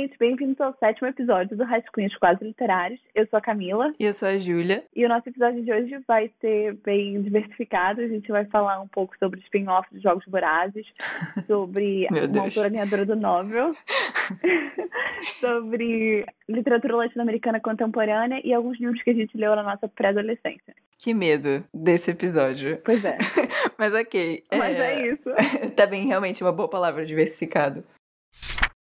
gente, bem-vindos ao sétimo episódio do Rascunhos Quase Literários. Eu sou a Camila. E eu sou a Júlia. E o nosso episódio de hoje vai ser bem diversificado. A gente vai falar um pouco sobre spin-off dos Jogos Vorazes, sobre uma autora ganhadora do Nobel, sobre literatura latino-americana contemporânea e alguns livros que a gente leu na nossa pré-adolescência. Que medo desse episódio. Pois é. Mas ok. Mas é, é isso. tá bem, realmente, uma boa palavra, diversificado.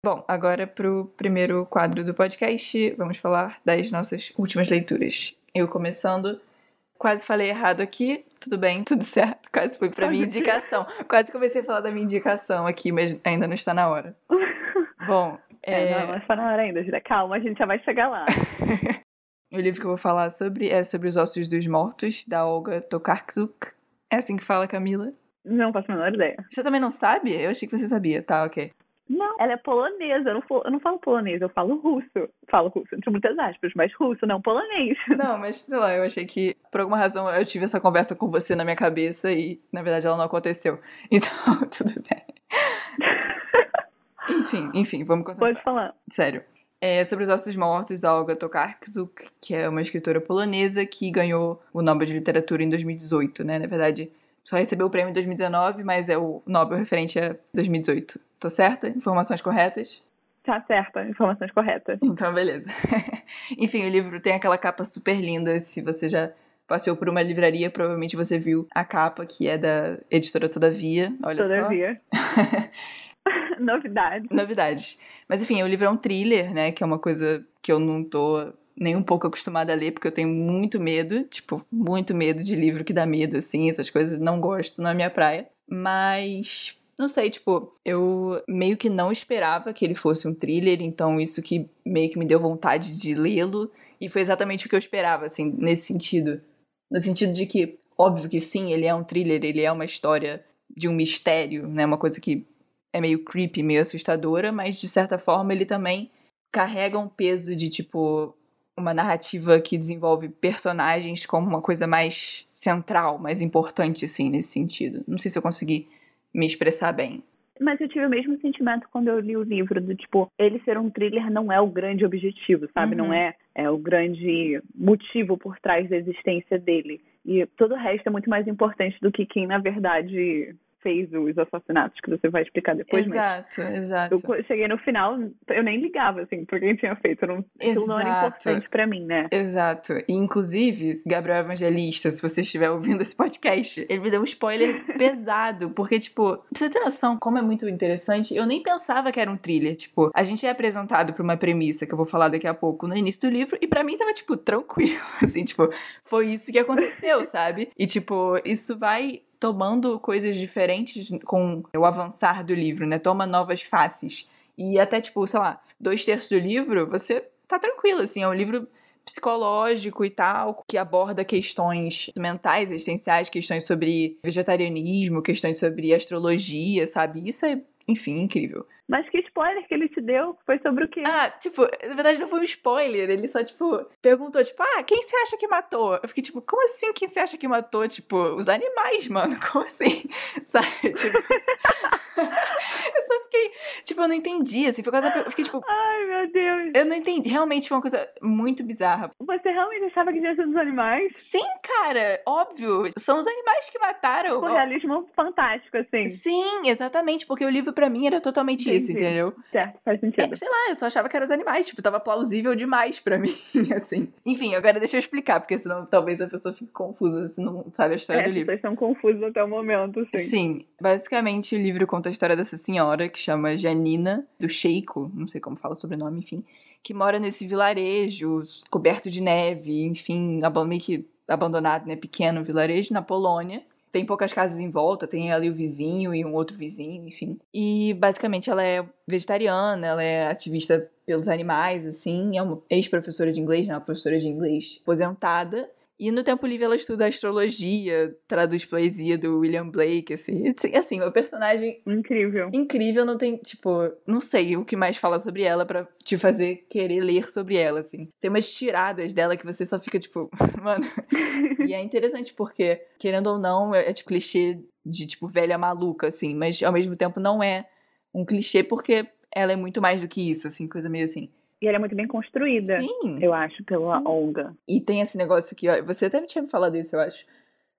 Bom, agora para o primeiro quadro do podcast, vamos falar das nossas últimas leituras. Eu começando, quase falei errado aqui, tudo bem, tudo certo, quase fui para minha indicação. quase comecei a falar da minha indicação aqui, mas ainda não está na hora. Bom, é... é não, não está na hora ainda, Julia. Calma, a gente já vai chegar lá. o livro que eu vou falar sobre é sobre os ossos dos mortos, da Olga Tokarczuk. É assim que fala, Camila? Não faço a menor ideia. Você também não sabe? Eu achei que você sabia. Tá, ok. Não, ela é polonesa. Eu não, falo, eu não falo polonês, eu falo russo. Falo russo, entre muitas aspas, mas russo, não polonês. Não, mas sei lá, eu achei que por alguma razão eu tive essa conversa com você na minha cabeça e na verdade ela não aconteceu. Então, tudo bem. enfim, enfim, vamos concentrar. Pode falar. Sério. É sobre os ossos mortos da Olga Tokarczuk, que é uma escritora polonesa que ganhou o Nobel de Literatura em 2018, né? Na verdade, só recebeu o prêmio em 2019, mas é o Nobel referente a 2018. Tô certa? Informações corretas? Tá certa, informações corretas. Então, beleza. Enfim, o livro tem aquela capa super linda. Se você já passeou por uma livraria, provavelmente você viu a capa, que é da editora Todavia. Olha Todavia. só. Novidades. Novidades. Mas enfim, o livro é um thriller, né? Que é uma coisa que eu não tô nem um pouco acostumada a ler, porque eu tenho muito medo, tipo, muito medo de livro que dá medo, assim, essas coisas, não gosto, não é minha praia. Mas não sei, tipo, eu meio que não esperava que ele fosse um thriller, então isso que meio que me deu vontade de lê-lo. E foi exatamente o que eu esperava, assim, nesse sentido. No sentido de que, óbvio que sim, ele é um thriller, ele é uma história de um mistério, né? Uma coisa que é meio creepy, meio assustadora, mas de certa forma ele também carrega um peso de, tipo, uma narrativa que desenvolve personagens como uma coisa mais central, mais importante, assim, nesse sentido. Não sei se eu consegui me expressar bem. Mas eu tive o mesmo sentimento quando eu li o livro, do tipo, ele ser um thriller não é o grande objetivo, sabe? Uhum. Não é, é o grande motivo por trás da existência dele. E todo o resto é muito mais importante do que quem, na verdade, fez os assassinatos, que você vai explicar depois. Exato, exato. Eu cheguei no final, eu nem ligava, assim, por quem tinha feito. Não, aquilo não era importante para mim, né? Exato. E, inclusive, Gabriel Evangelista, se você estiver ouvindo esse podcast, ele me deu um spoiler pesado, porque, tipo, pra você ter noção como é muito interessante, eu nem pensava que era um thriller. Tipo, a gente é apresentado pra uma premissa que eu vou falar daqui a pouco no início do livro, e para mim tava, tipo, tranquilo. Assim, tipo, foi isso que aconteceu, sabe? E, tipo, isso vai tomando coisas diferentes com o avançar do livro, né? Toma novas faces. E até, tipo, sei lá, dois terços do livro, você tá tranquilo, assim, é um livro psicológico e tal, que aborda questões mentais, existenciais, questões sobre vegetarianismo, questões sobre astrologia, sabe? Isso é, enfim, incrível. Mas que spoiler que ele te deu? Foi sobre o quê? Ah, tipo, na verdade não foi um spoiler. Ele só, tipo, perguntou, tipo, ah, quem você acha que matou? Eu fiquei, tipo, como assim quem você acha que matou? Tipo, os animais, mano. Como assim? Sabe? Tipo. eu fiquei, tipo, eu não entendi, assim. Foi quase. Eu fiquei, tipo. Ai, meu Deus. Eu não entendi. Realmente foi uma coisa muito bizarra. Você realmente achava que tinha sido os animais? Sim, cara. Óbvio. São os animais que mataram. O realismo fantástico, assim. Sim, exatamente. Porque o livro, para mim, era totalmente isso, entendeu? Certo, faz sentido. É, sei lá, eu só achava que eram os animais, tipo, tava plausível demais para mim, assim. Enfim, agora deixa eu explicar, porque senão talvez a pessoa fique confusa se não sabe a história é, do livro. Vocês estão confusos até o momento, sim. Sim, basicamente o livro conta a história dessa senhora que chama Janina, do Sheiko, não sei como fala o sobrenome, enfim, que mora nesse vilarejo coberto de neve, enfim, meio que abandonado, né, pequeno vilarejo na Polônia tem poucas casas em volta, tem ali o vizinho e um outro vizinho, enfim. E basicamente ela é vegetariana, ela é ativista pelos animais, assim, é uma ex-professora de inglês, né, uma professora de inglês aposentada. E no tempo livre ela estuda astrologia, traduz poesia do William Blake, assim. Assim, uma personagem... Incrível. Incrível, não tem, tipo... Não sei o que mais fala sobre ela para te fazer querer ler sobre ela, assim. Tem umas tiradas dela que você só fica, tipo... Mano... e é interessante porque, querendo ou não, é, é tipo clichê de, tipo, velha maluca, assim. Mas, ao mesmo tempo, não é um clichê porque ela é muito mais do que isso, assim, coisa meio assim. E ela é muito bem construída, Sim. eu acho, pela Sim. Olga. E tem esse negócio que, ó, você até tinha me falado isso, eu acho,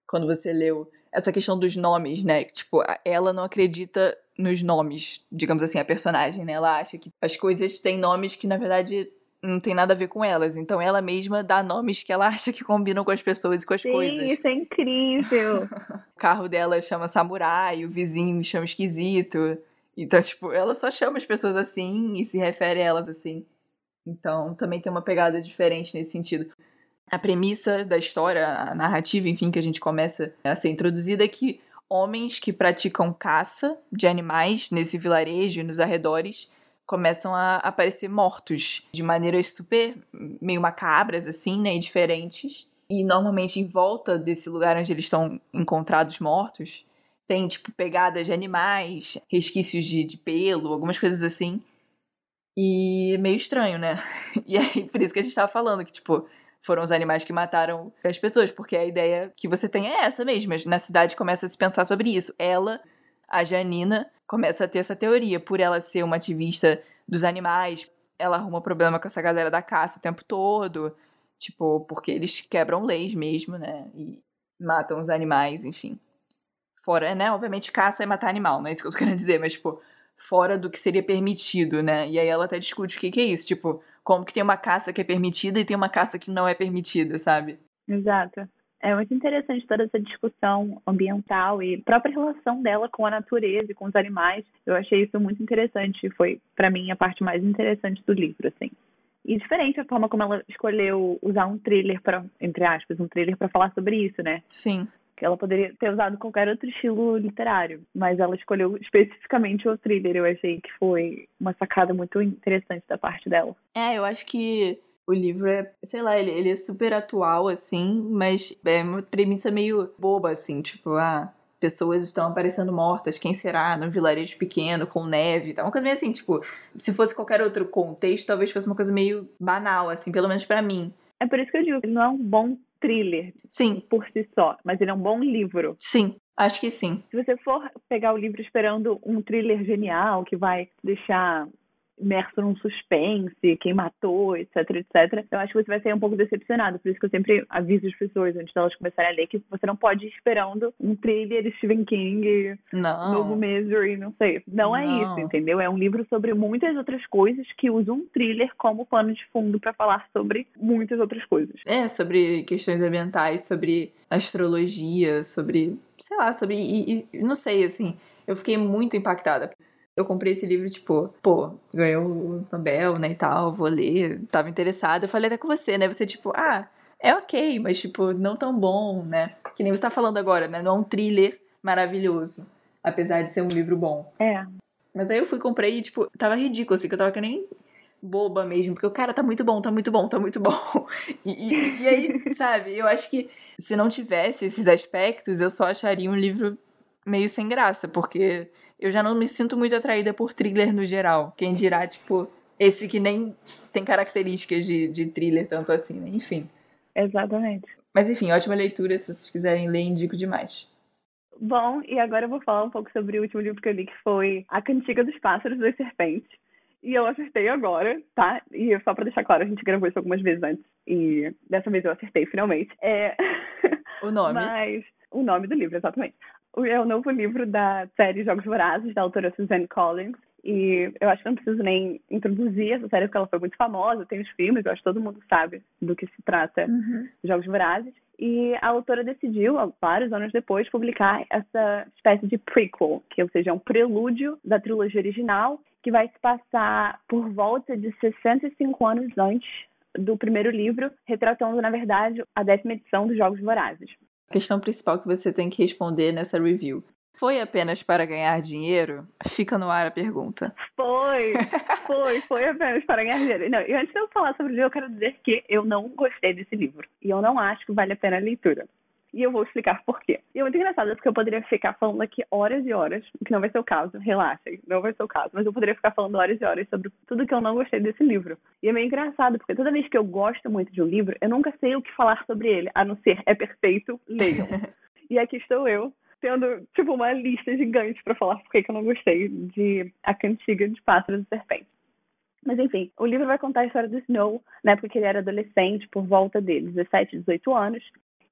quando você leu essa questão dos nomes, né? Tipo, ela não acredita nos nomes, digamos assim, a personagem, né? Ela acha que as coisas têm nomes que, na verdade, não tem nada a ver com elas. Então ela mesma dá nomes que ela acha que combinam com as pessoas e com as Sim, coisas. isso é incrível. O carro dela chama Samurai, o vizinho chama Esquisito. Então, tipo, ela só chama as pessoas assim e se refere a elas assim. Então, também tem uma pegada diferente nesse sentido. A premissa da história, a narrativa, enfim, que a gente começa a ser introduzida é que homens que praticam caça de animais nesse vilarejo e nos arredores começam a aparecer mortos de maneiras super meio macabras, assim, né, e diferentes. E normalmente em volta desse lugar onde eles estão encontrados mortos, tem, tipo, pegadas de animais, resquícios de, de pelo, algumas coisas assim. E meio estranho, né? E aí, por isso que a gente tava falando, que, tipo, foram os animais que mataram as pessoas, porque a ideia que você tem é essa mesmo. Na cidade começa a se pensar sobre isso. Ela, a Janina, começa a ter essa teoria. Por ela ser uma ativista dos animais, ela arruma problema com essa galera da caça o tempo todo. Tipo, porque eles quebram leis mesmo, né? E matam os animais, enfim. Fora, né? Obviamente, caça é matar animal, não é isso que eu tô querendo dizer, mas, tipo, fora do que seria permitido, né? E aí ela até discute o que, que é isso, tipo, como que tem uma caça que é permitida e tem uma caça que não é permitida, sabe? Exato. É muito interessante toda essa discussão ambiental e própria relação dela com a natureza e com os animais. Eu achei isso muito interessante. Foi, para mim, a parte mais interessante do livro, assim. E diferente a forma como ela escolheu usar um thriller para, entre aspas, um thriller para falar sobre isso, né? Sim. Ela poderia ter usado qualquer outro estilo literário, mas ela escolheu especificamente o thriller. Eu achei que foi uma sacada muito interessante da parte dela. É, eu acho que o livro é, sei lá, ele, ele é super atual, assim, mas é uma premissa meio boba, assim, tipo, ah, pessoas estão aparecendo mortas, quem será? Num vilarejo pequeno, com neve, tá? Uma coisa meio assim, tipo, se fosse qualquer outro contexto, talvez fosse uma coisa meio banal, assim, pelo menos para mim. É por isso que eu digo que ele não é um bom thriller Sim, por si só, mas ele é um bom livro. sim, acho que sim. Se você for pegar o livro esperando um thriller genial que vai deixar imerso num suspense, quem matou, etc, etc, eu acho que você vai ser um pouco decepcionado. Por isso que eu sempre aviso as pessoas antes delas começarem a ler que você não pode ir esperando um thriller Stephen King, novo Não. Misery, não sei. Não, é Não. isso, entendeu? É um livro sobre muitas outras coisas que usa um thriller como pano de fundo para falar sobre muitas outras coisas. É, sobre questões ambientais, sobre astrologia, sobre, sei lá, sobre, e, e não sei, assim, eu fiquei muito impactada. Eu comprei esse livro, tipo, pô, ganhou o Nobel, né, e tal, vou ler, tava interessada. Eu falei até com você, né, você, tipo, ah, é ok, mas, tipo, não tão bom, né? Que nem você tá falando agora, né, não é um thriller maravilhoso, apesar de ser um livro bom. É, Mas aí eu fui, comprei e, tipo, tava ridículo, assim, que eu tava que nem boba mesmo, porque o cara tá muito bom, tá muito bom, tá muito bom. E, e, e aí, sabe, eu acho que se não tivesse esses aspectos, eu só acharia um livro meio sem graça, porque eu já não me sinto muito atraída por thriller no geral. Quem dirá, tipo, esse que nem tem características de, de thriller tanto assim, né? Enfim. exatamente. Mas enfim, ótima leitura, se vocês quiserem ler, indico demais. Bom, e agora eu vou falar um pouco sobre o último livro que eu li, que foi A Cantiga dos Pássaros e das Serpentes. E eu acertei agora, tá? E só pra deixar claro, a gente gravou isso algumas vezes antes. E dessa vez eu acertei finalmente. É... O nome? Mas o nome do livro, exatamente. É o novo livro da série Jogos Vorazes, da autora Suzanne Collins. E eu acho que não preciso nem introduzir essa série, porque ela foi muito famosa, tem os filmes, eu acho que todo mundo sabe do que se trata Uhum. Jogos Vorazes. E a autora decidiu, vários anos depois, publicar essa espécie de prequel, que ou seja, é um prelúdio da trilogia original, que vai se passar por volta de 65 anos antes do primeiro livro, retratando, na verdade, a décima edição dos Jogos Vorazes. A questão principal que você tem que responder nessa review. Foi apenas para ganhar dinheiro? Fica no ar a pergunta. Foi, foi, foi apenas para ganhar dinheiro. Não, e antes de eu falar sobre o livro, eu quero dizer que eu não gostei desse livro. E eu não acho que vale a pena a leitura. E eu vou explicar por quê. E é muito engraçado, porque eu poderia ficar falando aqui horas e horas, o que não vai ser o caso, relaxem, não vai ser o caso, mas eu poderia ficar falando horas e horas sobre tudo que eu não gostei desse livro. E é meio engraçado, porque toda vez que eu gosto muito de um livro, eu nunca sei o que falar sobre ele, a não ser é perfeito, leiam. e aqui estou eu, tendo, tipo, uma lista gigante para falar por que eu não gostei de A Cantiga de Pássaros e Serpentes. Mas enfim, o livro vai contar a história do Snow, na época que ele era adolescente, por volta dele, 17, 18 anos.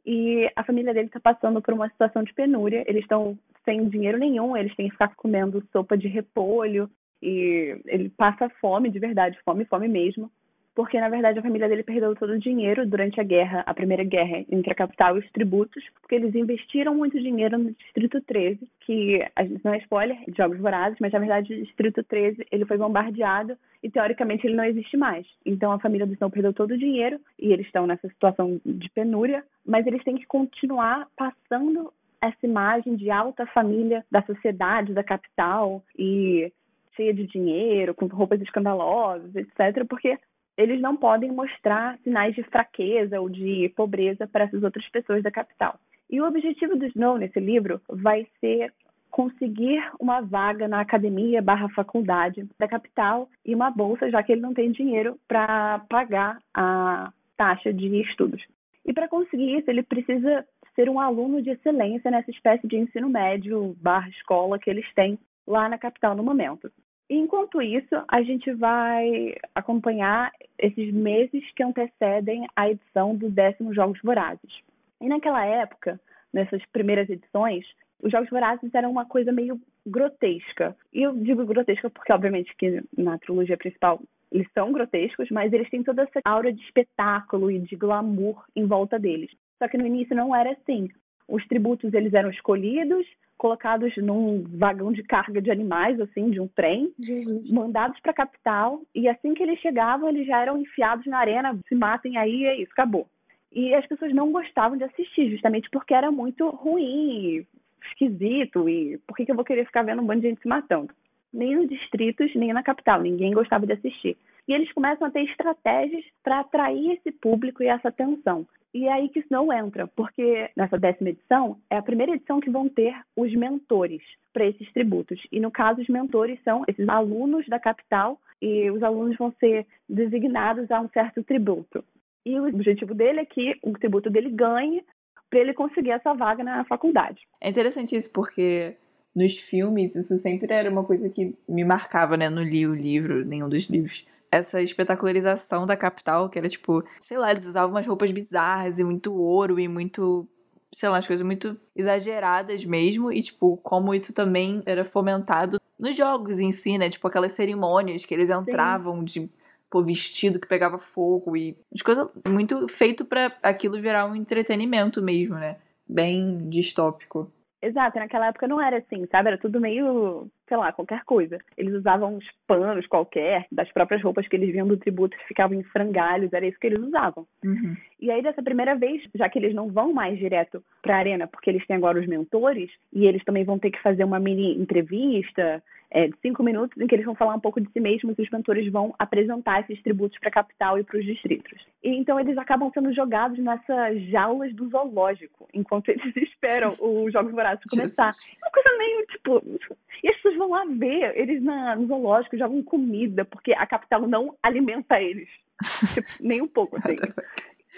E a família dele está passando por uma situação de penúria. Eles estão sem dinheiro nenhum, eles têm que ficar comendo sopa de repolho. E ele passa fome, de verdade, fome, fome mesmo porque na verdade a família dele perdeu todo o dinheiro durante a guerra, a primeira guerra entre a capital e os tributos, porque eles investiram muito dinheiro no Distrito 13, que não é spoiler, de Jogos Vorazes, mas na verdade o Distrito 13 ele foi bombardeado e teoricamente ele não existe mais. Então a família do Snow perdeu todo o dinheiro e eles estão nessa situação de penúria, mas eles têm que continuar passando essa imagem de alta família da sociedade, da capital e cheia de dinheiro, com roupas escandalosas, etc., porque eles não podem mostrar sinais de fraqueza ou de pobreza para essas outras pessoas da capital. E o objetivo do Snow nesse livro vai ser conseguir uma vaga na academia barra faculdade da capital e uma bolsa, já que ele não tem dinheiro para pagar a taxa de estudos. E para conseguir isso, ele precisa ser um aluno de excelência nessa espécie de ensino médio barra escola que eles têm lá na capital no momento. Enquanto isso, a gente vai acompanhar esses meses que antecedem a edição dos décimos Jogos Vorazes. E naquela época, nessas primeiras edições, os Jogos Vorazes eram uma coisa meio grotesca. E eu digo grotesca porque, obviamente, que na trilogia principal eles são grotescos, mas eles têm toda essa aura de espetáculo e de glamour em volta deles. Só que no início não era assim. Os tributos eles eram escolhidos, colocados num vagão de carga de animais, assim, de um trem, Jesus. mandados para a capital, e assim que eles chegavam, eles já eram enfiados na arena, se matem aí, é isso, acabou. E as pessoas não gostavam de assistir, justamente porque era muito ruim, esquisito, e por que, que eu vou querer ficar vendo um bando de gente se matando? Nem nos distritos, nem na capital, ninguém gostava de assistir. E eles começam a ter estratégias para atrair esse público e essa atenção. E é aí que Snow entra, porque nessa décima edição é a primeira edição que vão ter os mentores para esses tributos. E no caso, os mentores são esses alunos da capital e os alunos vão ser designados a um certo tributo. E o objetivo dele é que o tributo dele ganhe para ele conseguir essa vaga na faculdade. É interessante isso porque nos filmes isso sempre era uma coisa que me marcava, né? Não li o livro, nenhum dos livros essa espetacularização da capital, que era tipo, sei lá, eles usavam umas roupas bizarras e muito ouro e muito, sei lá, as coisas muito exageradas mesmo, e tipo, como isso também era fomentado nos jogos em si, né? Tipo, aquelas cerimônias que eles entravam Sim. de pô, vestido que pegava fogo e as coisas muito feito para aquilo virar um entretenimento mesmo, né? Bem distópico. Exato, naquela época não era assim, sabe? Era tudo meio, sei lá, qualquer coisa. Eles usavam uns panos qualquer, das próprias roupas que eles vinham do tributo, que ficavam em frangalhos, era isso que eles usavam. Uhum. E aí, dessa primeira vez, já que eles não vão mais direto pra arena, porque eles têm agora os mentores, e eles também vão ter que fazer uma mini entrevista, é, cinco minutos em que eles vão falar um pouco de si mesmos e os mentores vão apresentar esses tributos para a capital e para os distritos. E então eles acabam sendo jogados nessas jaulas do zoológico, enquanto eles esperam os Jogos Vorazes começar. É uma coisa meio tipo. E as pessoas vão lá ver, eles na, no zoológico jogam comida, porque a capital não alimenta eles. tipo, nem um pouco, assim.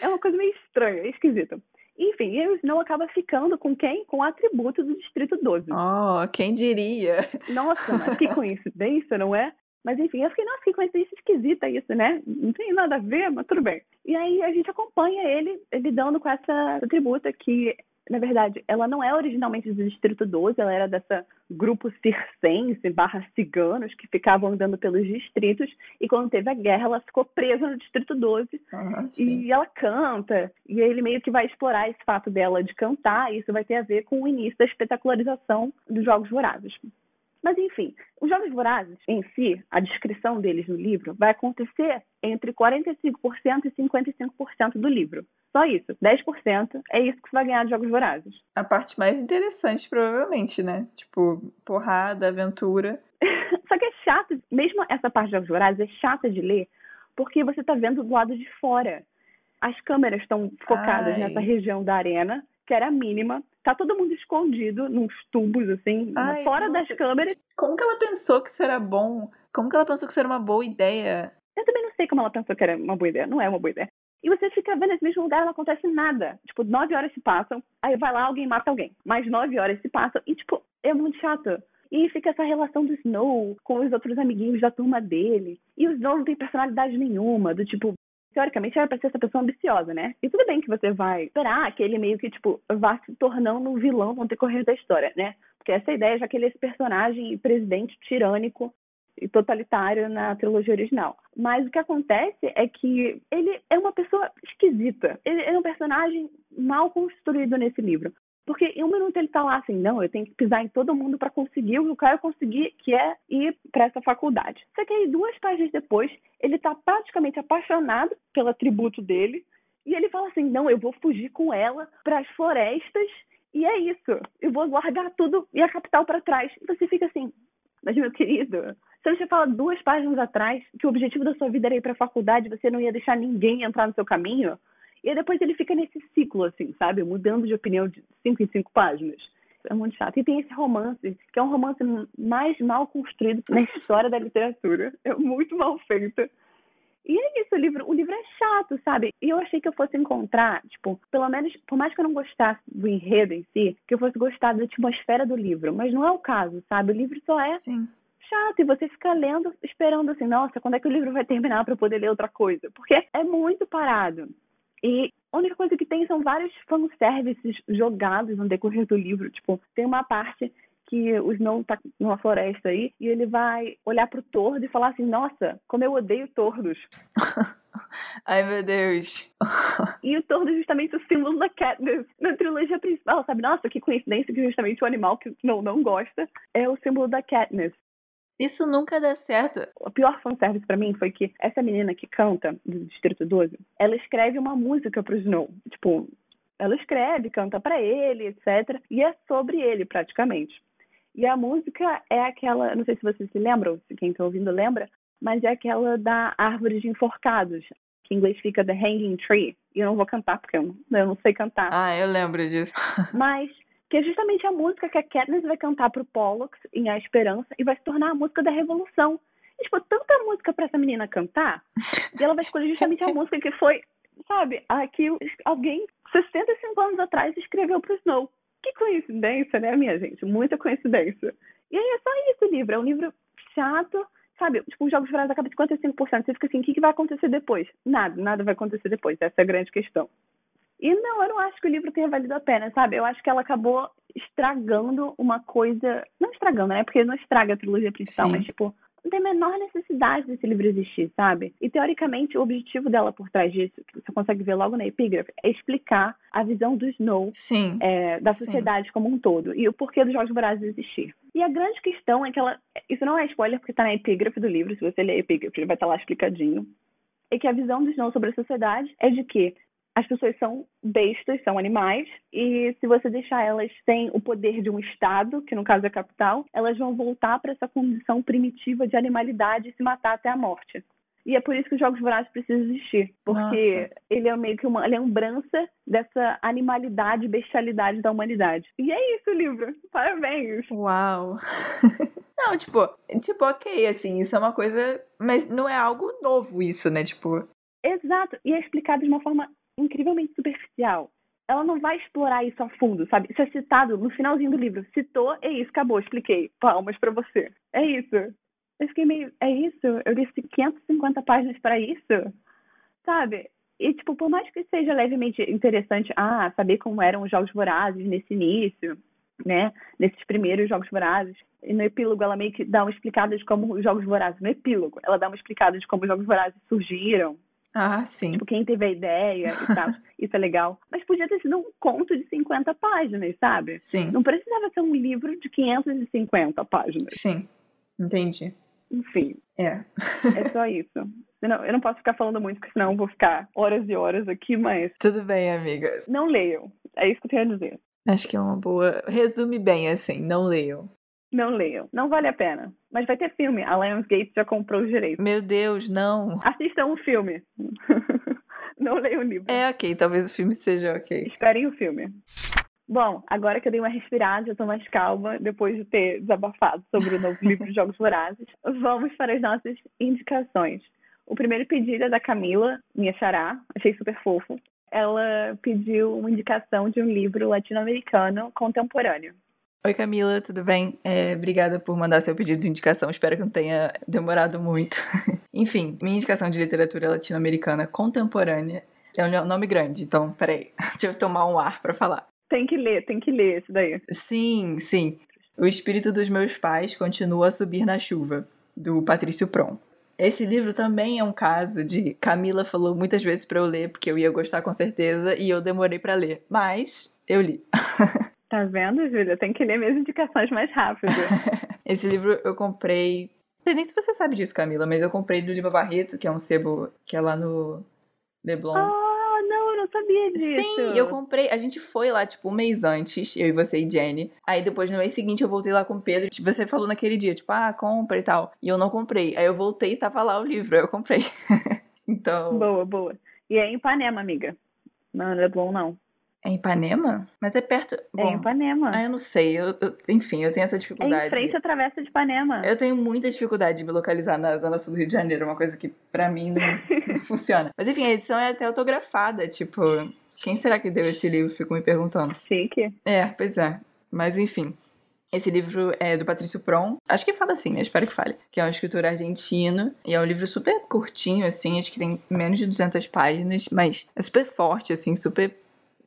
É uma coisa meio estranha, é esquisita. Enfim, e o Snow acaba ficando com quem? Com o atributo do Distrito 12. Oh, quem diria? Nossa, mas que coincidência, não é? Mas enfim, eu fiquei, nossa, que coincidência esquisita isso, né? Não tem nada a ver, mas tudo bem. E aí a gente acompanha ele lidando com essa atributa que na verdade, ela não é originalmente do Distrito 12, ela era dessa grupo circense barra ciganos que ficavam andando pelos distritos e quando teve a guerra ela ficou presa no Distrito 12 ah, e ela canta e ele meio que vai explorar esse fato dela de cantar e isso vai ter a ver com o início da espetacularização dos Jogos Vorazes. Mas, enfim, os Jogos Vorazes em si, a descrição deles no livro, vai acontecer entre 45% e 55% do livro. Só isso, 10% é isso que você vai ganhar de Jogos Vorazes. A parte mais interessante, provavelmente, né? Tipo, porrada, aventura. Só que é chato, mesmo essa parte de Jogos Vorazes é chata de ler, porque você tá vendo do lado de fora. As câmeras estão focadas Ai. nessa região da arena, que era mínima, tá todo mundo escondido nos tubos, assim, Ai, fora nossa. das câmeras. Como que ela pensou que isso era bom? Como que ela pensou que isso era uma boa ideia? Eu também não sei como ela pensou que era uma boa ideia. Não é uma boa ideia. E você fica vendo esse mesmo lugar não acontece nada. Tipo, nove horas se passam, aí vai lá, alguém mata alguém. Mais nove horas se passam e, tipo, é muito chato. E fica essa relação do Snow com os outros amiguinhos da turma dele. E o Snow não tem personalidade nenhuma, do tipo, teoricamente era pra ser essa pessoa ambiciosa, né? E tudo bem que você vai esperar que ele meio que, tipo, vá se tornando um vilão no decorrer da história, né? Porque essa é ideia, já que ele é esse personagem presidente tirânico e totalitário na trilogia original. Mas o que acontece é que ele é uma pessoa esquisita. Ele é um personagem mal construído nesse livro. Porque em um minuto ele tá lá assim, não, eu tenho que pisar em todo mundo para conseguir o que eu quero conseguir, que é ir para essa faculdade. Só que aí, duas páginas depois, ele tá praticamente apaixonado pelo atributo dele, e ele fala assim, não, eu vou fugir com ela para as florestas, e é isso. Eu vou largar tudo e a capital para trás. E você fica assim, mas meu querido, você já fala duas páginas atrás que o objetivo da sua vida era ir para a faculdade, você não ia deixar ninguém entrar no seu caminho. E aí depois ele fica nesse ciclo, assim, sabe? Mudando de opinião de cinco em cinco páginas. É muito chato. E tem esse romance, que é um romance mais mal construído na história da literatura. É muito mal feito. E é isso, o livro, o livro é chato, sabe? E eu achei que eu fosse encontrar, tipo, pelo menos, por mais que eu não gostasse do enredo em si, que eu fosse gostar da atmosfera do livro. Mas não é o caso, sabe? O livro só é Sim chato e você fica lendo, esperando assim, nossa, quando é que o livro vai terminar para poder ler outra coisa? Porque é muito parado. E a única coisa que tem são vários fanservices jogados no decorrer do livro. Tipo, tem uma parte que o Snow tá numa floresta aí e ele vai olhar pro tordo e falar assim: Nossa, como eu odeio tordos. Ai, meu Deus. e o tordo é justamente o símbolo da Katniss na trilogia principal, sabe? Nossa, que coincidência que justamente o animal que não não gosta é o símbolo da Katniss. Isso nunca dá certo. O pior fanservice para mim foi que essa menina que canta do Distrito 12, ela escreve uma música pro Snow. Tipo, ela escreve, canta para ele, etc. E é sobre ele, praticamente. E a música é aquela, não sei se vocês se lembram, se quem tá ouvindo lembra, mas é aquela da Árvore de Enforcados, que em inglês fica The Hanging Tree. E eu não vou cantar porque eu não, eu não sei cantar. Ah, eu lembro disso. mas que é justamente a música que a Katniss vai cantar pro Pollux em A Esperança e vai se tornar a música da Revolução. E, tipo, tanta música para essa menina cantar, e ela vai escolher justamente a música que foi, sabe, a que alguém 65 anos atrás escreveu pro Snow. Que coincidência, né, minha gente? Muita coincidência. E aí é só isso o livro. É um livro chato, sabe? Tipo, os Jogos Vorazes acaba de 55%. Você fica assim, o que vai acontecer depois? Nada, nada vai acontecer depois. Essa é a grande questão. E não, eu não acho que o livro tenha valido a pena, sabe? Eu acho que ela acabou estragando uma coisa. Não estragando, né? Porque não estraga a trilogia principal, Sim. mas tipo, não tem a menor necessidade desse livro existir, sabe? E teoricamente o objetivo dela por trás disso, que você consegue ver logo na epígrafe, é explicar a visão do Snow é, da sociedade Sim. como um todo e o porquê dos Jogos Vorazes existir. E a grande questão é que ela. Isso não é spoiler porque tá na epígrafe do livro, se você ler a epígrafe, ele vai estar tá lá explicadinho. É que a visão do Snow sobre a sociedade é de que as pessoas são bestas, são animais, e se você deixar elas sem o poder de um Estado, que no caso é a capital, elas vão voltar para essa condição primitiva de animalidade e se matar até a morte. E é por isso que os Jogos Vorazes precisam existir. Porque Nossa. ele é meio que uma lembrança dessa animalidade, bestialidade da humanidade. E é isso o livro. Parabéns. Uau. não, tipo, tipo, ok, assim, isso é uma coisa. Mas não é algo novo isso, né? Tipo. Exato. E é explicado de uma forma incrivelmente superficial. Ela não vai explorar isso a fundo, sabe? Isso é citado no finalzinho do livro. Citou, é isso, acabou, expliquei. Palmas para você. É isso. Eu fiquei meio, é isso? Eu disse 550 páginas para isso? Sabe? E, tipo, por mais que seja levemente interessante, ah, saber como eram os Jogos Vorazes nesse início, né? Nesses primeiros Jogos Vorazes. E no epílogo ela meio que dá uma explicada de como os Jogos Vorazes, no epílogo, ela dá uma explicada de como os Jogos Vorazes surgiram, ah, sim. Tipo, quem teve a ideia e tal. Isso é legal. Mas podia ter sido um conto de 50 páginas, sabe? Sim. Não precisava ser um livro de 550 páginas. Sim. Entendi. Enfim. É. é só isso. Não, eu não posso ficar falando muito, porque senão eu vou ficar horas e horas aqui, mas. Tudo bem, amiga. Não leiam. É isso que eu tenho a dizer. Acho que é uma boa. Resume bem assim, não leiam. Não leiam. Não vale a pena. Mas vai ter filme. A Lionsgate já comprou os direitos. Meu Deus, não. Assistam o filme. não leiam o livro. É ok, talvez o filme seja ok. Esperem o filme. Bom, agora que eu dei uma respirada, já tô mais calma, depois de ter desabafado sobre o novo livro de Jogos Vorazes, vamos para as nossas indicações. O primeiro pedido é da Camila, minha xará, achei super fofo. Ela pediu uma indicação de um livro latino-americano contemporâneo. Oi, Camila, tudo bem? É, obrigada por mandar seu pedido de indicação. Espero que não tenha demorado muito. Enfim, minha indicação de literatura latino-americana contemporânea é um nome grande, então, peraí. Deixa eu tomar um ar para falar. Tem que ler, tem que ler isso daí. Sim, sim. O Espírito dos Meus Pais continua a subir na chuva, do Patrício Prom. Esse livro também é um caso de Camila falou muitas vezes para eu ler porque eu ia gostar com certeza e eu demorei para ler, mas eu li. Tá vendo, Júlia? Tem que ler minhas indicações mais rápido. Esse livro eu comprei. Não sei nem se você sabe disso, Camila, mas eu comprei do Lima Barreto, que é um sebo que é lá no Leblon. Ah, não, eu não sabia disso. Sim, eu comprei. A gente foi lá, tipo, um mês antes, eu e você e Jenny. Aí depois, no mês seguinte, eu voltei lá com o Pedro. Tipo, você falou naquele dia, tipo, ah, compra e tal. E eu não comprei. Aí eu voltei e tava lá o livro, aí eu comprei. então. Boa, boa. E é em Ipanema, amiga. Não, Leblon não. É em Ipanema? Mas é perto. Bom, é em Ipanema. Ah, eu não sei. Eu, eu, enfim, eu tenho essa dificuldade. É em frente à travessa de Ipanema. Eu tenho muita dificuldade de me localizar na Zona Sul do Rio de Janeiro, uma coisa que pra mim não, não funciona. Mas enfim, a edição é até autografada. Tipo, quem será que deu esse livro? Fico me perguntando. Chique. É, pois é. Mas enfim. Esse livro é do Patrício Prom. Acho que fala assim, né? Espero que fale. Que é um escritor argentino. E é um livro super curtinho, assim. Acho que tem menos de 200 páginas. Mas é super forte, assim. Super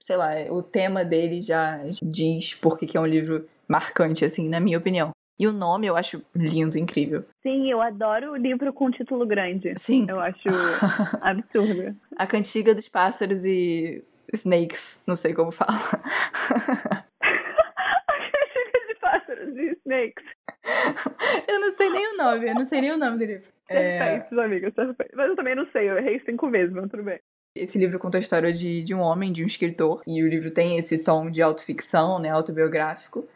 sei lá, o tema dele já diz por que é um livro marcante, assim, na minha opinião. E o nome eu acho lindo, incrível. Sim, eu adoro o livro com título grande. Sim. Eu acho absurdo. A Cantiga dos Pássaros e Snakes, não sei como fala. A Cantiga de Pássaros e Snakes. Eu não sei nem o nome, eu não sei nem o nome do livro. Perfeito, é... amiga, perfeito. Mas eu também não sei, eu errei cinco vezes, mas tudo bem. Esse livro conta a história de, de um homem, de um escritor, e o livro tem esse tom de autoficção, né, autobiográfico.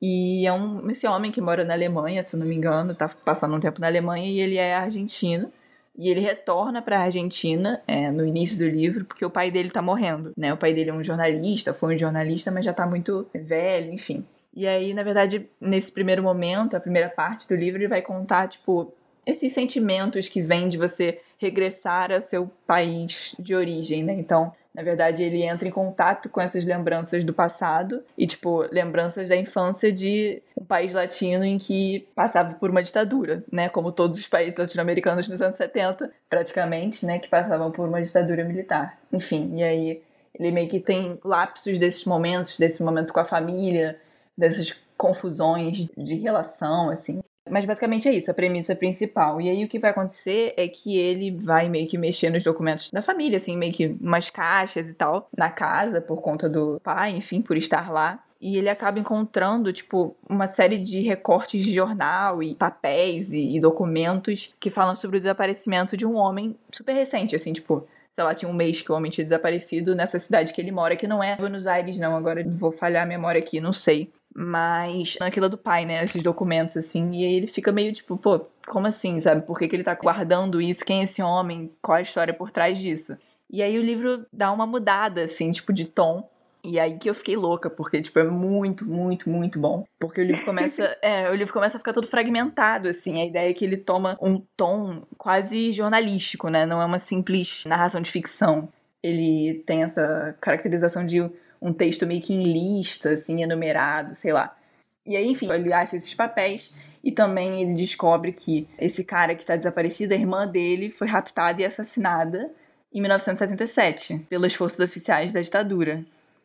E é um, esse homem que mora na Alemanha, se não me engano, tá passando um tempo na Alemanha e ele é argentino. E ele retorna para a Argentina é, no início do livro porque o pai dele tá morrendo, né? O pai dele é um jornalista, foi um jornalista, mas já tá muito velho, enfim. E aí, na verdade, nesse primeiro momento, a primeira parte do livro, ele vai contar, tipo, esses sentimentos que vêm de você regressar a seu país de origem, né? Então, na verdade, ele entra em contato com essas lembranças do passado e, tipo, lembranças da infância de um país latino em que passava por uma ditadura, né? Como todos os países latino-americanos nos anos 70, praticamente, né? Que passavam por uma ditadura militar. Enfim, e aí ele meio que tem lapsos desses momentos, desse momento com a família, dessas confusões de relação, assim. Mas basicamente é isso, a premissa principal. E aí o que vai acontecer é que ele vai meio que mexer nos documentos da família, assim, meio que umas caixas e tal, na casa, por conta do pai, enfim, por estar lá. E ele acaba encontrando, tipo, uma série de recortes de jornal e papéis e, e documentos que falam sobre o desaparecimento de um homem super recente, assim, tipo, sei lá, tinha um mês que o homem tinha desaparecido nessa cidade que ele mora, que não é Buenos Aires, não. Agora vou falhar a memória aqui, não sei. Mas naquilo do pai, né? Esses documentos, assim. E aí ele fica meio tipo, pô, como assim, sabe? Por que, que ele tá guardando isso? Quem é esse homem? Qual a história por trás disso? E aí o livro dá uma mudada, assim, tipo, de tom. E aí que eu fiquei louca, porque, tipo, é muito, muito, muito bom. Porque o livro começa. é, o livro começa a ficar todo fragmentado, assim. A ideia é que ele toma um tom quase jornalístico, né? Não é uma simples narração de ficção. Ele tem essa caracterização de um texto meio que em lista, assim, enumerado, sei lá. E aí, enfim, ele acha esses papéis e também ele descobre que esse cara que está desaparecido, a irmã dele, foi raptada e assassinada em 1977 pelas forças oficiais da ditadura.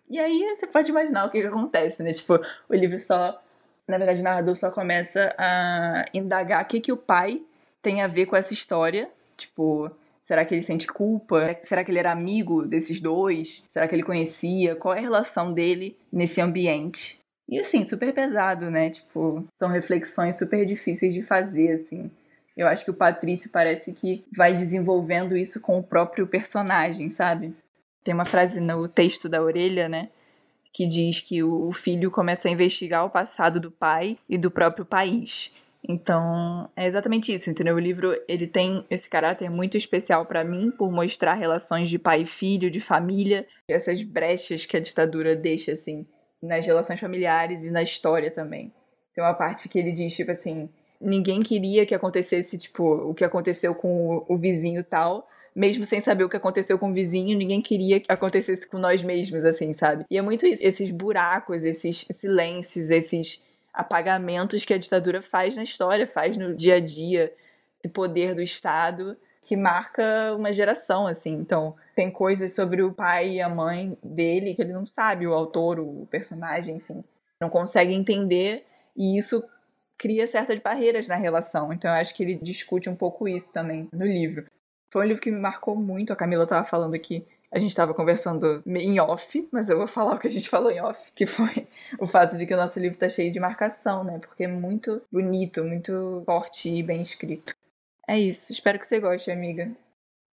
E aí você pode imaginar o que, que acontece, né? Tipo, o livro só. Na verdade, o narrador só começa a indagar o que, que o pai tem a ver com essa história. Tipo, Será que ele sente culpa? Será que ele era amigo desses dois? Será que ele conhecia? Qual é a relação dele nesse ambiente? E assim, super pesado, né? Tipo, são reflexões super difíceis de fazer, assim. Eu acho que o Patrício parece que vai desenvolvendo isso com o próprio personagem, sabe? Tem uma frase no texto da orelha, né? Que diz que o filho começa a investigar o passado do pai e do próprio país. Então, é exatamente isso, entendeu? O livro, ele tem esse caráter muito especial para mim por mostrar relações de pai e filho, de família, essas brechas que a ditadura deixa assim nas relações familiares e na história também. Tem uma parte que ele diz tipo assim, ninguém queria que acontecesse, tipo, o que aconteceu com o, o vizinho tal mesmo sem saber o que aconteceu com o vizinho, ninguém queria que acontecesse com nós mesmos, assim, sabe? E é muito isso, esses buracos, esses silêncios, esses apagamentos que a ditadura faz na história, faz no dia a dia, esse poder do Estado que marca uma geração, assim. Então, tem coisas sobre o pai e a mãe dele que ele não sabe, o autor, o personagem, enfim, não consegue entender e isso cria certas barreiras na relação. Então, eu acho que ele discute um pouco isso também no livro. Foi um livro que me marcou muito. A Camila estava falando aqui. A gente estava conversando em off, mas eu vou falar o que a gente falou em off, que foi o fato de que o nosso livro está cheio de marcação, né? Porque é muito bonito, muito forte e bem escrito. É isso. Espero que você goste, amiga.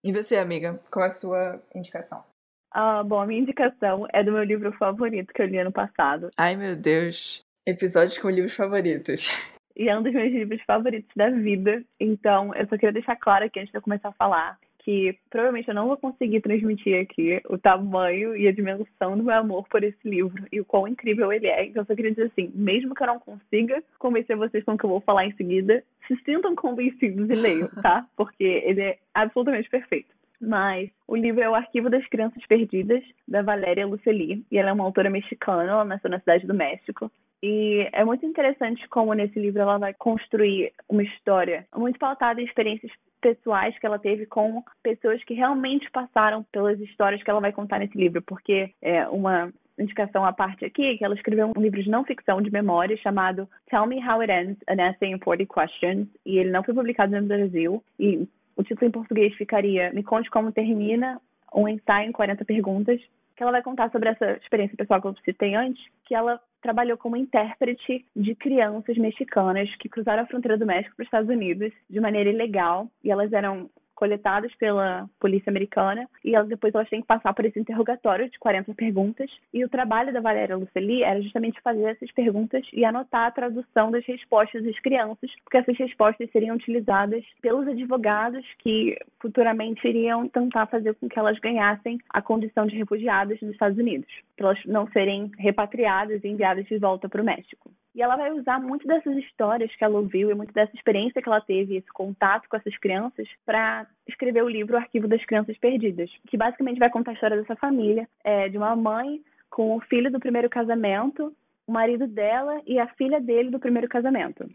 E você, amiga? Qual é a sua indicação? Ah, bom, a minha indicação é do meu livro favorito que eu li ano passado. Ai, meu Deus. Episódios com livros favoritos. e é um dos meus livros favoritos da vida. Então, eu só queria deixar claro aqui antes de eu começar a falar que provavelmente eu não vou conseguir transmitir aqui o tamanho e a dimensão do meu amor por esse livro e o quão incrível ele é. Então, eu só queria dizer assim: mesmo que eu não consiga convencer vocês com o que eu vou falar em seguida, se sintam convencidos e leiam, tá? Porque ele é absolutamente perfeito. Mas o livro é O Arquivo das Crianças Perdidas, da Valéria Luceli, e ela é uma autora mexicana, ela nasceu na cidade do México. E é muito interessante como nesse livro ela vai construir uma história muito pautada em experiências pessoais que ela teve com pessoas que realmente passaram pelas histórias que ela vai contar nesse livro, porque é uma indicação à parte aqui, que ela escreveu um livro de não ficção de memória chamado Tell Me How It Ends, An Essay in 40 Questions, e ele não foi publicado no Brasil, e o título em português ficaria Me Conte Como Termina, um ensaio em 40 perguntas, que ela vai contar sobre essa experiência pessoal que eu citei antes, que ela trabalhou como intérprete de crianças mexicanas que cruzaram a fronteira do México para os Estados Unidos de maneira ilegal e elas eram coletadas pela polícia americana e elas, depois elas têm que passar por esse interrogatório de 40 perguntas. E o trabalho da Valéria Luceli era justamente fazer essas perguntas e anotar a tradução das respostas das crianças, porque essas respostas seriam utilizadas pelos advogados que futuramente iriam tentar fazer com que elas ganhassem a condição de refugiadas nos Estados Unidos, para elas não serem repatriadas e enviadas de volta para o México. E ela vai usar muito dessas histórias que ela ouviu e muito dessa experiência que ela teve, esse contato com essas crianças, para escrever o livro O Arquivo das Crianças Perdidas, que basicamente vai contar a história dessa família, é, de uma mãe com o filho do primeiro casamento, o marido dela e a filha dele do primeiro casamento.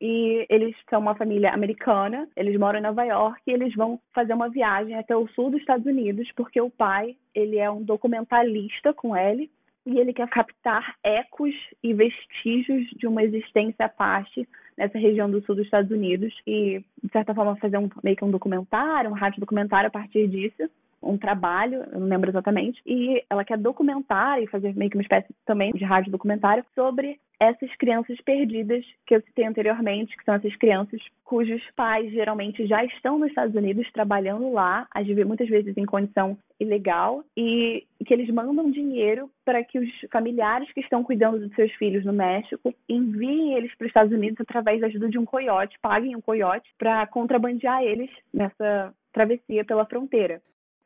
E eles são uma família americana, eles moram em Nova York e eles vão fazer uma viagem até o sul dos Estados Unidos, porque o pai, ele é um documentalista com ele, e ele quer captar ecos e vestígios de uma existência à parte nessa região do sul dos Estados Unidos. E, de certa forma, fazer um, meio que um documentário, um rádio documentário a partir disso um trabalho, eu não lembro exatamente, e ela quer documentar e fazer meio que uma espécie também de rádio documentário sobre essas crianças perdidas que eu citei anteriormente, que são essas crianças cujos pais geralmente já estão nos Estados Unidos trabalhando lá, muitas vezes em condição ilegal, e que eles mandam dinheiro para que os familiares que estão cuidando dos seus filhos no México enviem eles para os Estados Unidos através da ajuda de um coiote, paguem um coiote para contrabandear eles nessa travessia pela fronteira.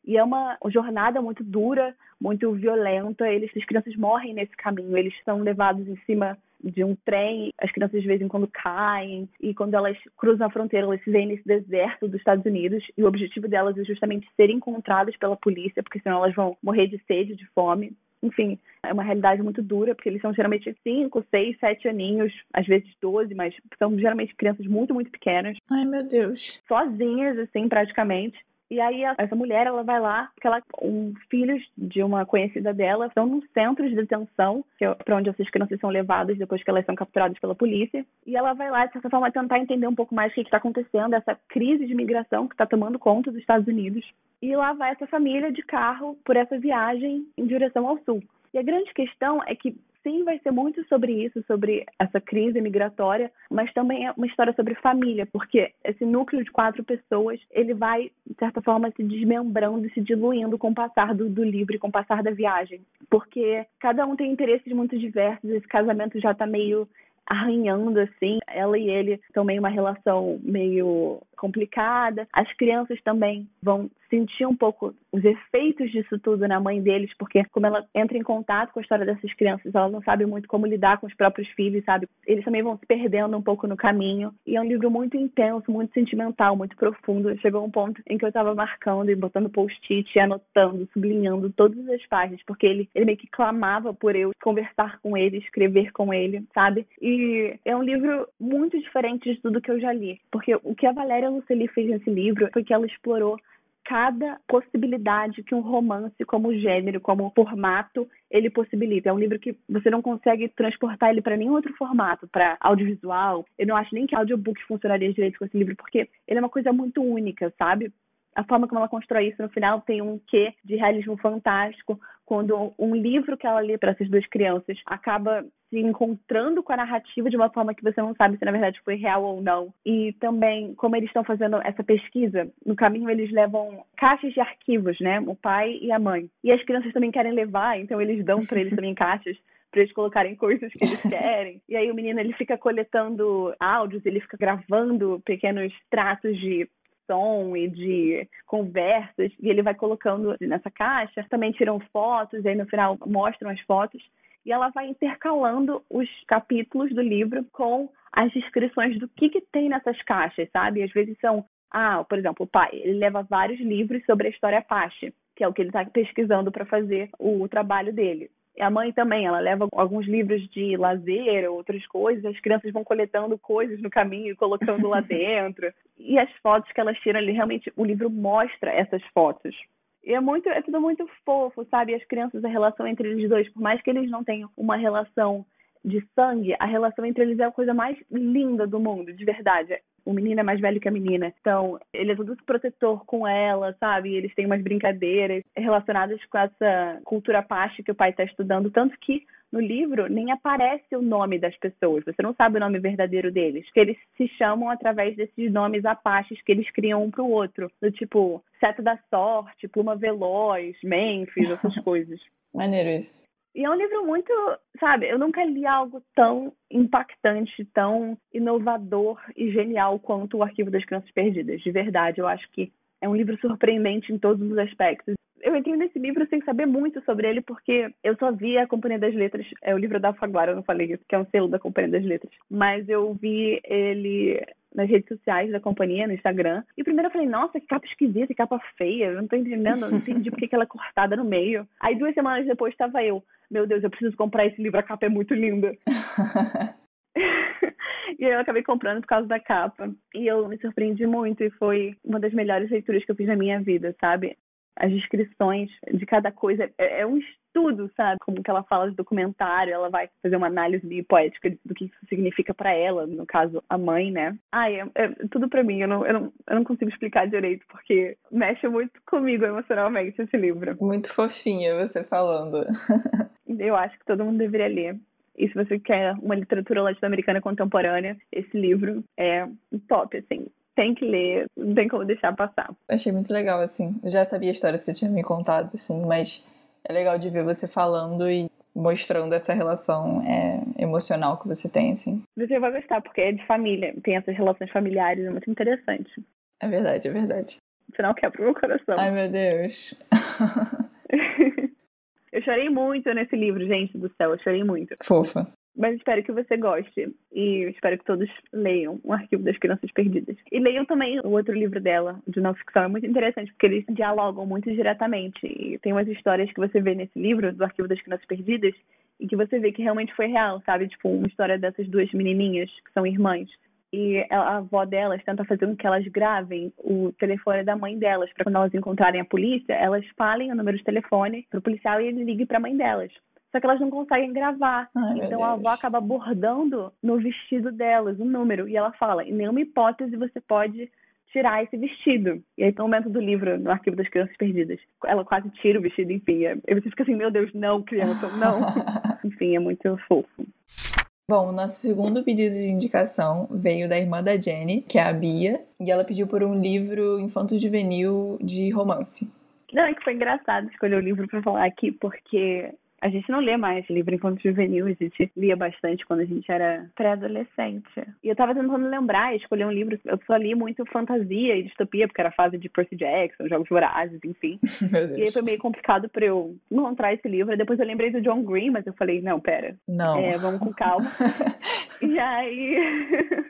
E é uma jornada muito dura, muito violenta. Eles, as crianças morrem nesse caminho. Eles são levados em cima de um trem, as crianças de vez em quando caem, e quando elas cruzam a fronteira, elas se veem nesse deserto dos Estados Unidos, e o objetivo delas é justamente serem encontradas pela polícia, porque senão elas vão morrer de sede, de fome. Enfim, é uma realidade muito dura, porque eles são geralmente 5, 6, 7 aninhos, às vezes 12, mas são geralmente crianças muito, muito pequenas. Ai, meu Deus. Sozinhas, assim, praticamente. E aí essa mulher, ela vai lá, porque ela, um filhos de uma conhecida dela estão num centro de detenção, que é para onde essas crianças são levadas depois que elas são capturadas pela polícia. E ela vai lá, de certa forma, tentar entender um pouco mais o que está acontecendo, essa crise de imigração que está tomando conta dos Estados Unidos. E lá vai essa família de carro por essa viagem em direção ao sul. E a grande questão é que sim vai ser muito sobre isso, sobre essa crise migratória, mas também é uma história sobre família, porque esse núcleo de quatro pessoas, ele vai, de certa forma, se desmembrando e se diluindo com o passar do, do livro e com o passar da viagem. Porque cada um tem interesses muito diversos, esse casamento já está meio arranhando, assim. Ela e ele estão meio uma relação meio complicada. As crianças também vão sentir um pouco os efeitos disso tudo na mãe deles, porque como ela entra em contato com a história dessas crianças, ela não sabe muito como lidar com os próprios filhos, sabe? Eles também vão se perdendo um pouco no caminho. E é um livro muito intenso, muito sentimental, muito profundo. Chegou um ponto em que eu estava marcando e botando post-it, anotando, sublinhando todas as páginas, porque ele, ele meio que clamava por eu conversar com ele, escrever com ele, sabe? E é um livro muito diferente de tudo que eu já li, porque o que a Valéria Luceli fez nesse livro foi que ela explorou cada possibilidade que um romance como gênero, como formato, ele possibilita. É um livro que você não consegue transportar ele para nenhum outro formato, para audiovisual. Eu não acho nem que audiobook funcionaria direito com esse livro, porque ele é uma coisa muito única, sabe? A forma como ela constrói isso no final tem um quê de realismo fantástico, quando um livro que ela lê para essas duas crianças acaba se encontrando com a narrativa de uma forma que você não sabe se na verdade foi real ou não. E também como eles estão fazendo essa pesquisa, no caminho eles levam caixas de arquivos, né? O pai e a mãe. E as crianças também querem levar, então eles dão para eles também caixas para eles colocarem coisas que eles querem. E aí o menino ele fica coletando áudios, ele fica gravando pequenos traços de som e de conversas, e ele vai colocando nessa caixa. Também tiram fotos, e aí no final mostram as fotos. E ela vai intercalando os capítulos do livro com as descrições do que, que tem nessas caixas, sabe? Às vezes são, ah, por exemplo, o pai, ele leva vários livros sobre a história Apache, que é o que ele está pesquisando para fazer o trabalho dele. A mãe também, ela leva alguns livros de lazer, outras coisas, as crianças vão coletando coisas no caminho e colocando lá dentro. E as fotos que elas tiram ali, realmente, o livro mostra essas fotos. E é muito, é tudo muito fofo, sabe? As crianças, a relação entre eles dois, por mais que eles não tenham uma relação de sangue, a relação entre eles é a coisa mais linda do mundo, de verdade o menino é mais velho que a menina. Então, ele é todo protetor com ela, sabe? Eles têm umas brincadeiras relacionadas com essa cultura Apache que o pai está estudando. Tanto que no livro nem aparece o nome das pessoas. Você não sabe o nome verdadeiro deles. Que eles se chamam através desses nomes apaches que eles criam um para o outro. Do tipo, Seto da Sorte, Pluma Veloz, Memphis, essas coisas. Maneiro isso. E é um livro muito, sabe, eu nunca li algo tão impactante, tão inovador e genial quanto O Arquivo das Crianças Perdidas. De verdade, eu acho que é um livro surpreendente em todos os aspectos. Eu entrei nesse livro sem saber muito sobre ele, porque eu só vi a Companhia das Letras, é o livro da Alfaguara, eu não falei isso, que é um selo da Companhia das Letras. Mas eu vi ele nas redes sociais da companhia, no Instagram. E primeiro eu falei, nossa, que capa esquisita, que capa feia, eu não tô entendendo, eu não entendi porque que ela é cortada no meio. Aí duas semanas depois estava eu, meu Deus, eu preciso comprar esse livro, a capa é muito linda. e aí eu acabei comprando por causa da capa. E eu me surpreendi muito e foi uma das melhores leituras que eu fiz na minha vida, sabe? As descrições de cada coisa. É, é um estudo, sabe? Como que ela fala de documentário, ela vai fazer uma análise poética do que isso significa para ela, no caso, a mãe, né? Ai, é, é tudo para mim, eu não, eu, não, eu não consigo explicar direito, porque mexe muito comigo emocionalmente esse livro. Muito fofinha você falando. eu acho que todo mundo deveria ler. E se você quer uma literatura latino-americana contemporânea, esse livro é top, assim tem que ler, não tem como deixar passar. Achei muito legal, assim. Eu já sabia a história, você tinha me contado, assim, mas é legal de ver você falando e mostrando essa relação é, emocional que você tem, assim. Você vai gostar, porque é de família, tem essas relações familiares, é muito interessante. É verdade, é verdade. Você não quebra o meu coração. Ai, meu Deus. eu chorei muito nesse livro, gente do céu, eu chorei muito. Fofa. Mas espero que você goste e espero que todos leiam O Arquivo das Crianças Perdidas. E leiam também o outro livro dela, de não ficção. É muito interessante porque eles dialogam muito diretamente. E tem umas histórias que você vê nesse livro, do Arquivo das Crianças Perdidas, e que você vê que realmente foi real, sabe? Tipo, uma história dessas duas menininhas que são irmãs. E a avó delas tenta fazer com que elas gravem o telefone da mãe delas, para quando elas encontrarem a polícia, elas falem o número de telefone pro policial e ele ligue para a mãe delas. Só que elas não conseguem gravar. Ai, então a avó acaba bordando no vestido delas um número. E ela fala: em nenhuma hipótese você pode tirar esse vestido. E aí tem um momento do livro, no Arquivo das Crianças Perdidas. Ela quase tira o vestido, enfim. Aí você fica assim: meu Deus, não, criança, não. enfim, é muito fofo. Bom, o nosso segundo pedido de indicação veio da irmã da Jenny, que é a Bia, e ela pediu por um livro infanto-juvenil de romance. Não, é que foi engraçado escolher o livro para falar aqui, porque A gente não lê mais livro enquanto juvenil, a gente lia bastante quando a gente era pré-adolescente. E eu tava tentando lembrar, escolher um livro, eu só li muito fantasia e distopia, porque era fase de Percy Jackson, Jogos Vorazes, enfim. e aí foi meio complicado pra eu encontrar esse livro. Depois eu lembrei do John Green, mas eu falei, não, pera. Não. É, vamos com calma. e aí...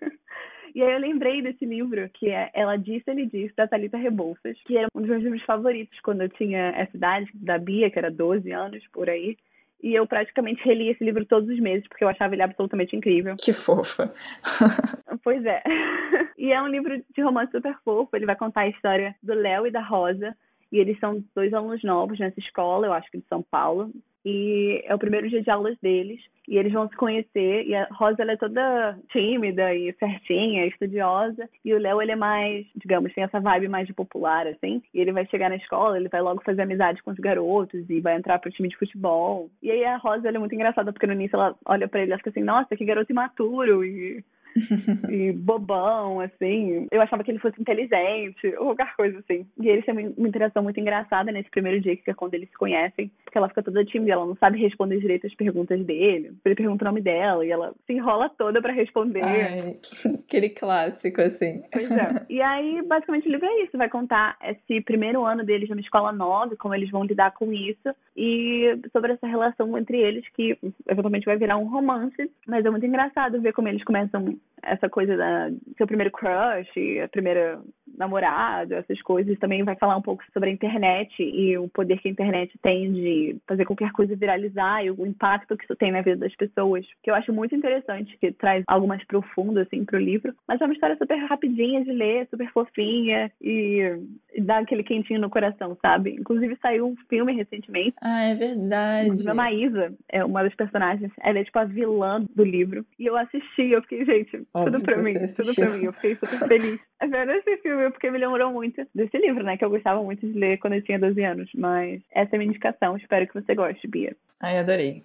E aí eu lembrei desse livro, que é Ela Disse, Ele Disse, da Thalita Rebouças, que era um dos meus livros favoritos quando eu tinha essa idade, da Bia, que era 12 anos, por aí. E eu praticamente reli esse livro todos os meses, porque eu achava ele absolutamente incrível. Que fofa. pois é. E é um livro de romance super fofo. Ele vai contar a história do Léo e da Rosa. E eles são dois alunos novos nessa escola, eu acho que de São Paulo e é o primeiro dia de aulas deles e eles vão se conhecer e a Rosa ela é toda tímida e certinha, estudiosa e o Léo ele é mais, digamos, tem essa vibe mais de popular assim. E ele vai chegar na escola, ele vai logo fazer amizade com os garotos e vai entrar pro time de futebol. E aí a Rosa ela é muito engraçada porque no início ela olha para ele e fica assim: "Nossa, que garoto imaturo" e e bobão, assim. Eu achava que ele fosse inteligente, ou qualquer coisa assim. E eles têm uma interação muito engraçada nesse primeiro dia, que é quando eles se conhecem, porque ela fica toda tímida, ela não sabe responder direito as perguntas dele. Ele pergunta o nome dela e ela se enrola toda para responder. Ai, aquele clássico, assim. Pois é. E aí, basicamente, o livro é isso. Vai contar esse primeiro ano deles numa escola nova, como eles vão lidar com isso, e sobre essa relação entre eles, que eventualmente vai virar um romance. Mas é muito engraçado ver como eles começam essa coisa da seu primeiro crush, a primeira namorado, essas coisas. Também vai falar um pouco sobre a internet e o poder que a internet tem de fazer qualquer coisa viralizar e o impacto que isso tem na vida das pessoas. Que eu acho muito interessante, que traz algo mais profundo, assim, pro livro. Mas é uma história super rapidinha de ler, super fofinha e, e dá aquele quentinho no coração, sabe? Inclusive saiu um filme recentemente. Ah, é verdade. A Maísa é uma das personagens. Ela é tipo a vilã do livro. E eu assisti, eu fiquei, gente, Óbvio tudo pra mim, tudo pra mim. Eu fiquei super feliz vendo esse filme, porque me lembrou muito desse livro, né? Que eu gostava muito de ler quando eu tinha 12 anos. Mas essa é a minha indicação. Espero que você goste, Bia. Ai, adorei.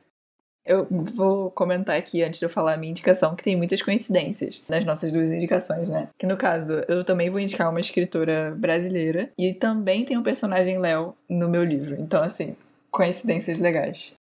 Eu vou comentar aqui, antes de eu falar a minha indicação, que tem muitas coincidências nas nossas duas indicações, né? Que no caso, eu também vou indicar uma escritora brasileira e também tem um personagem Léo no meu livro. Então, assim, coincidências legais.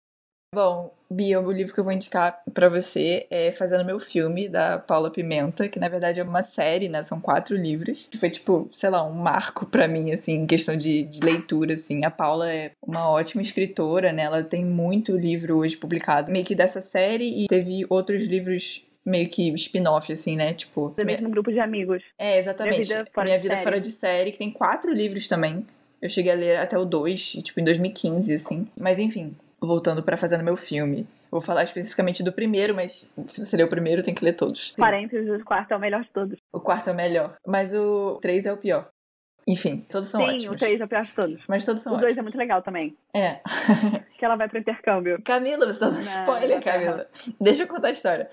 Bom, Bia, o livro que eu vou indicar para você é Fazendo Meu Filme, da Paula Pimenta, que na verdade é uma série, né? São quatro livros. Que foi, tipo, sei lá, um marco para mim, assim, em questão de, de, leitura, assim. A Paula é uma ótima escritora, né? Ela tem muito livro hoje publicado, meio que dessa série, e teve outros livros meio que spin-off, assim, né? Tipo. Do mesmo grupo de amigos. É, exatamente. Minha Vida Fora, Minha de, vida série. fora de Série, que tem quatro livros também. Eu cheguei a ler até o dois, tipo, em 2015, assim. Mas enfim, voltando para fazendo meu filme. Vou falar especificamente do primeiro, mas se você ler o primeiro, tem que ler todos. Parênteses, o quarto é o melhor de todos. O quarto é o melhor, mas o três é o pior. Enfim, todos são Sim, ótimos. Sim, o três é o pior de todos. Mas todos são o ótimos. O dois é muito legal também. É. que ela vai pro intercâmbio. Camila, você tá dando spoiler, Camila. Deixa eu contar a história.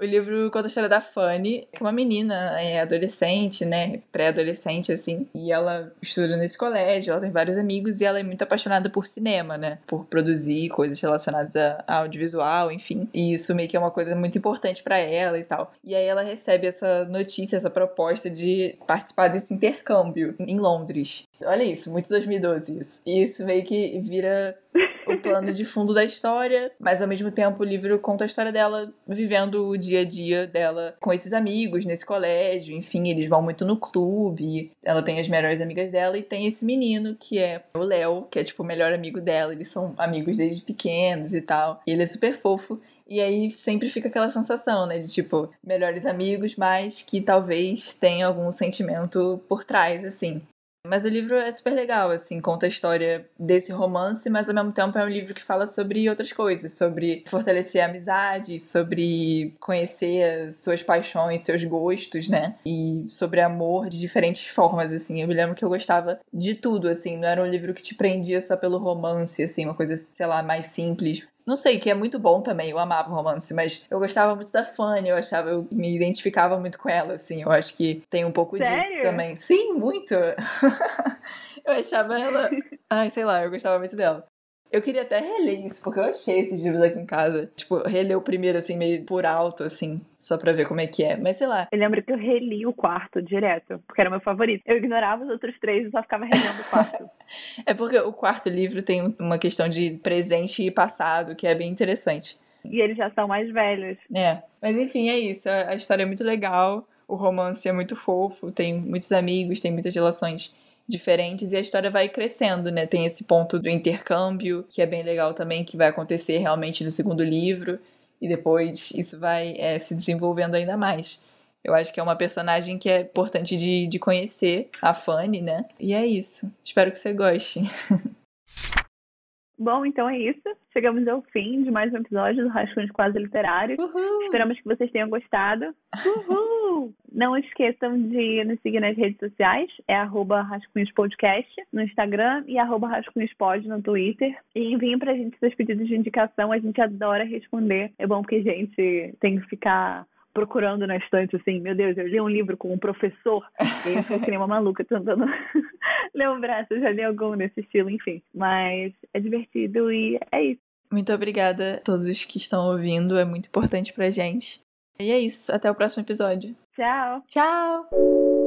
O livro conta a história da Fanny, que é uma menina é adolescente, né? Pré-adolescente, assim. E ela estuda nesse colégio, ela tem vários amigos e ela é muito apaixonada por cinema, né? Por produzir coisas relacionadas a, audiovisual, enfim. E isso meio que é uma coisa muito importante para ela e tal. E aí ela recebe essa notícia, essa proposta de participar desse intercâmbio em Londres. Olha isso, muito 2012 isso. E isso meio que vira o plano de fundo da história, mas ao mesmo tempo o livro conta a história dela vivendo o dia a dia dela com esses amigos nesse colégio, enfim, eles vão muito no clube, ela tem as melhores amigas dela e tem esse menino que é o Léo, que é tipo o melhor amigo dela, eles são amigos desde pequenos e tal, e ele é super fofo. E aí sempre fica aquela sensação, né? De tipo, melhores amigos, mas que talvez tenha algum sentimento por trás, assim. Mas o livro é super legal, assim, conta a história desse romance, mas ao mesmo tempo é um livro que fala sobre outras coisas, sobre fortalecer a amizade, sobre conhecer suas paixões, seus gostos, né? E sobre amor de diferentes formas, assim. Eu me lembro que eu gostava de tudo, assim, não era um livro que te prendia só pelo romance, assim, uma coisa, sei lá, mais simples. Não sei, que é muito bom também, eu amava romance, mas eu gostava muito da Fanny, eu achava, eu me identificava muito com ela, assim, eu acho que tem um pouco Sério? disso também. Sim, muito! eu achava ela. Ai, sei lá, eu gostava muito dela. Eu queria até reler isso, porque eu achei esses livros aqui em casa. Tipo, reler o primeiro, assim, meio por alto, assim, só pra ver como é que é. Mas sei lá. Eu lembro que eu reli o quarto direto, porque era meu favorito. Eu ignorava os outros três e só ficava relendo o quarto. é porque o quarto livro tem uma questão de presente e passado que é bem interessante. E eles já são mais velhos. É. Mas enfim, é isso. A história é muito legal. O romance é muito fofo. Tem muitos amigos, tem muitas relações diferentes e a história vai crescendo, né? Tem esse ponto do intercâmbio, que é bem legal também, que vai acontecer realmente no segundo livro, e depois isso vai é, se desenvolvendo ainda mais. Eu acho que é uma personagem que é importante de, de conhecer, a Fanny, né? E é isso. Espero que você goste. Bom, então é isso. Chegamos ao fim de mais um episódio do Rascunhos Quase Literários. Uhul. Esperamos que vocês tenham gostado. Uhul! Não esqueçam de nos seguir nas redes sociais. É arroba Rascunhos Podcast no Instagram e arroba Rascunhospod no Twitter. E enviem pra gente seus pedidos de indicação. A gente adora responder. É bom que a gente tem que ficar procurando na estante, assim, meu Deus, eu li um livro com um professor, e eu fiquei nem uma maluca tentando lembrar se eu já li algum nesse estilo, enfim. Mas é divertido e é isso. Muito obrigada a todos que estão ouvindo, é muito importante pra gente. E é isso, até o próximo episódio. Tchau! Tchau!